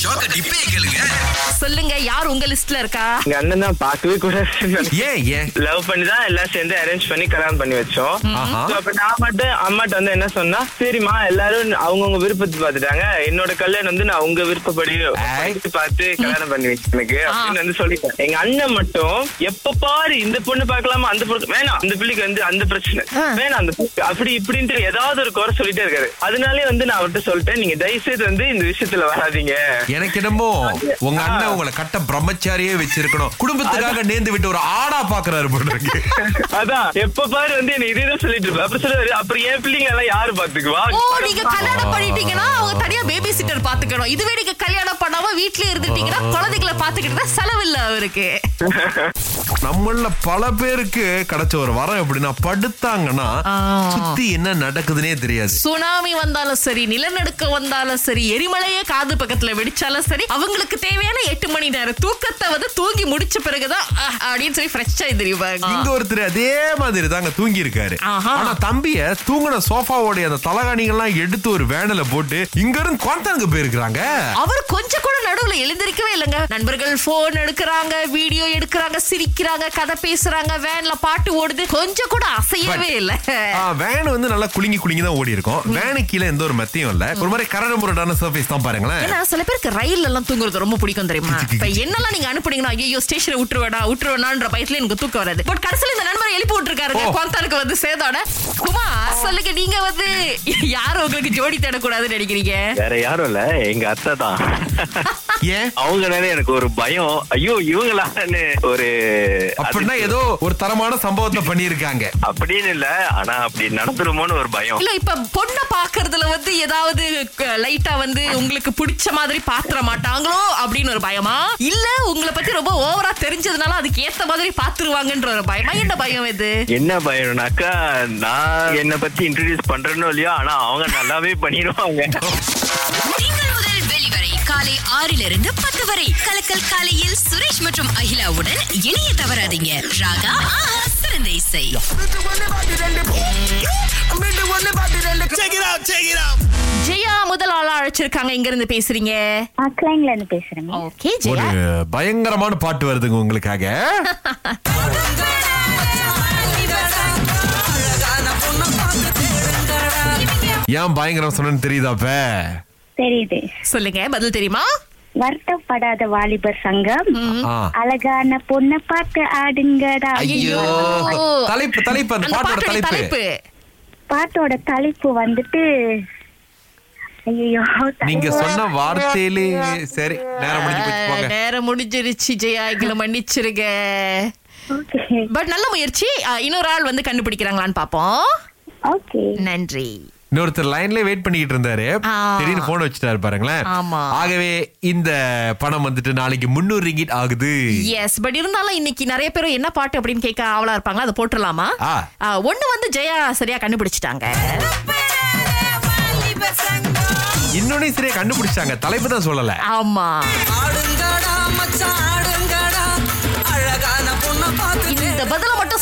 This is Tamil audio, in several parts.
ஷாக்க டிப்பே கேளுங்க. சொல்லுங்க யார் உங்க லிஸ்ட்ல இருக்கா? எங்க அண்ணன் தான் பார்க்கவே கூடாது. ஏன் ஏன்? லவ் பண்ணி தான் எல்லாம் சேர்ந்து அரேஞ்ச் பண்ணி கல்யாணம் பண்ணி வச்சோம். அப்ப நான் மட்டும் அம்மாட்ட வந்து என்ன சொன்னா சரிம்மா எல்லாரும் அவங்கவுங்க விருப்பத்தை பார்த்துட்டாங்க. என்னோட கல்யாணம் வந்து நான் உங்க விருப்பப்படி பார்த்து கல்யாணம் பண்ணி வச்சு எனக்கு அப்படின்னு வந்து சொல்லிட்டேன். எங்க அண்ணன் மட்டும் எப்ப பாரு இந்த பொண்ணு பார்க்கலாமா? அந்த பொண்ணு வேணாம் அந்த பிள்ளைக்கு வந்து அந்த பிரச்சனை. வேணாம் அந்த பிள்ளைக்கு அப்படி இப்படின்ட்டு ஏதாவது ஒரு குறை சொல்லிட்டே இருக்காரு. அதனாலே வந்து நான் அவர்கிட்ட சொல்லிட்டேன் நீங்க தயவு செய்து வந்து இந்த விஷயத்துல வராதீங்க. எனக்கு என்னமோ உங்க அண்ணன் உங்களை கட்ட பிரம்மச்சாரியே வச்சிருக்கணும். குடும்பத்துக்காக நேர்ந்து விட்டு ஒரு ஆடா பாக்குறாரு போல இருக்கு. அதான். எப்ப பாரு வந்து என்ன இதேதான் சொல்லிட்டு இருப்பேன் அப்புறம் சொல்லுவாரு அப்புறம் என் பிள்ளைங்க எல்லாம் யாரு பாத்துக்குவா? ஓ நீங்க கல்யாணம் பண்ணிட்டீங்கன்னா அவங்க தனியா பேபி சிட்டர் பாத்துக்கணும். இதுவே நீங்க கல்யாணம் பண்ணாம வீட்லயே இருந்துட்டீங்கன்னா குழந்தைகளை பாத்துக்கிட்டு செலவில்ல அவருக்கு. நம்மள பல பேருக்கு கிடைச்ச ஒரு வரம் எப்படின்னா படுத்தாங்கன்னா. சுத்தி என்ன நடக்குதுன்னே தெரியாது. சுனாமி வந்தாலும் சரி நிலநடுக்கம் வந்தாலும் சரி எரிமலையே காது பக்கத்துல வெடிச்சாலும் சரி அவங்களுக்கு தேவையான எட்டு மணி நேரம் தூக்கத்தை வந்து தூங்கி முடிச்ச பிறகுதான் அப்படின்னு சொல்லி ஃப்ரெஷ்ஷா தெரியுவாங்க இங்க ஒருத்தர் அதே மாதிரி தாங்க தூங்கி இருக்காரு. ஆனா தம்பிய தூங்கின சோஃபாவோட அந்த தலகாணிகள்லாம் எடுத்து ஒரு வேனில போட்டு இங்க இருந்து குவாந்தாங்க போயிருக்கிறாங்க. அவர் கொஞ்சம் கூட நடுவுல எழுந்திருக்கவே இல்லைங்க. நண்பர்கள் போன் எடுக்கிறாங்க வீடியோ எடுக்கிறாங்க சிரிக்கிறாங்க. கதை பேசுறாங்க வேன்ல பாட்டு ஓடுது கொஞ்சம் கூட அசையவே இல்ல. வேன் வந்து நல்லா குலுங்கி குலுங்கி தான் ஓடி இருக்கும் வேனு கீழே எந்த ஒரு மெத்தையும் இல்ல. ஒரு மாதிரி கரடு முரடான சர்ஃபேஸ் தான் பாருங்களேன். ஏன்னா சில பேருக்கு ரயில் எல்லாம் தூங்குறது ரொம்ப பிடிக்கும் தெரியுமா? இப்ப என்னெல்லாம் நீங்க அனுப்புனீங்கன்னா ஐயோ ஸ்டேஷனை விட்டுருவேடா விட்டுருவேனான்ற பயத்துல எனக்கு தூக்கம் வராது. பட் கடைசியில இந்த நண்பரை எழுப்பி விட்டுருக்காருங்க ஓ. குவாந்தானுக்கு வந்து சேதோட. குமார் சொல்லுங்க நீங்க வந்து யாரும் உங்களுக்கு ஜோடி தேடக்கூடாதுன்னு நினைக்கிறீங்க? வேற யாரும் இல்ல எங்க அத்தை தான். ஏன்? அவங்க எனக்கு ஒரு பயம். ஐயோ இவங்களான்னு ஒரு அப்படின்னா ஏதோ ஒரு தரமான சம்பவத்தை பண்ணியிருக்காங்க. அப்படின்னு இல்ல. ஆனா அப்படி நடந்துருமோன்னு ஒரு பயம். இல்ல இப்ப பொண்ண பாக்குறதுல வந்து ஏதாவது லைட்டா வந்து உங்களுக்கு பிடிச்ச மாதிரி பாத்திர மாட்டாங்களோ அப்படின்னு ஒரு பயமா? இல்ல உங்களை பத்தி ரொம்ப ஓவரா தெரிஞ்சதுனால அதுக்கு ஏத்த மாதிரி பாத்துருவாங்கன்ற ஒரு பயமா? என்ன பயம் இது? என்ன பயம்னாக்கா நான் என்ன பத்தி இன்ட்ரடியூஸ் பண்றேனோ இல்லையோ ஆனா அவங்க நல்லாவே பண்ணிடுவாங்க. காலை ஆறிலிருந்து பத்து வரை. கலக்கல் காலையில் சுரேஷ் மற்றும் அகிலாவுடன் இணைய தவறாதீங்க. ராகா ஆஹா சிறந்த இசை. ஜெயா முதல் ஆளா அழைச்சிருக்காங்க. இங்க இருந்து பேசுறீங்க அக்லைன்ல இருந்து ஓகே ஜெயா. பயங்கரமான பாட்டு வருதுங்க உங்களுக்காக. ஏன் பயங்கரம் சொன்னு தெரியுதாப்ப தெரியுது. சொல்லுங்க பதில் தெரியுமா? வருத்தப்படாத வாலிபர் சங்கம். அழகான பொண்ணை பார்த்து ஆடுங்கடா. ஐயோ. தலைப்பு தலைப்பு அந்த அந்த பாட்டோட தலைப்பு. தலைப்பு. பாட்டோட தலைப்பு வந்துட்டு ஐயோ நீங்க சொன்ன வார்த்தையிலே சரி நேரம் முடிஞ்சு நேரம் முடிஞ்சிருச்சு ஜெயா. எங்களை மன்னிச்சிருங்க. ஓகே. பட் நல்ல முயற்சி. இன்னொரு ஆள் வந்து கண்டுபிடிக்கிறாங்களான்னு பாப்போம். ஓகே. நன்றி. இன்னொருத்தர் லைன்ல வெயிட் பண்ணிட்டு இருந்தாரு. திடீர்னு போன் வச்சுட்டாரு பாருங்களேன். ஆமா. ஆகவே இந்த பணம் வந்துட்டு நாளைக்கு முன்னூறு ரிங்கிட் ஆகுது. எஸ் பட் இருந்தாலும் இன்னைக்கு நிறைய பேர் என்ன பாட்டு அப்படின்னு கேட்க ஆவலா இருப்பாங்க அதை போட்டுடலாமா? ஒண்ணு வந்து ஜெயா சரியா கண்டுபிடிச்சிட்டாங்க. இன்னொன்னு சரியா கண்டுபிடிச்சாங்க தலைப்பு தான் சொல்லல. ஆமா.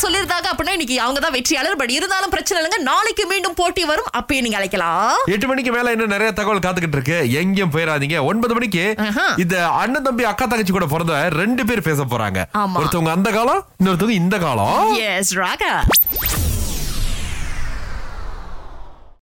சொல்லியிருந்தாங்க அப்படின்னா இன்னைக்கு அவங்க தான் வெற்றியாளர். பட் இருந்தாலும் பிரச்சனை இல்லைங்க. நாளைக்கு மீண்டும் போட்டி வரும். அப்பயே நீங்க அழைக்கலாம். எட்டு மணிக்கு மேல இன்னும் நிறைய தகவல் காத்துக்கிட்டு இருக்கு. எங்கேயும் போயிடாதீங்க. ஒன்பது மணிக்கு. இந்த அண்ணன் தம்பி அக்கா தங்கச்சி கூட பிறந்த ரெண்டு பேர் பேச போறாங்க. ஒருத்தவங்க அந்த காலம் இன்னொருத்தவங்க இந்த காலம். எஸ் ராகா.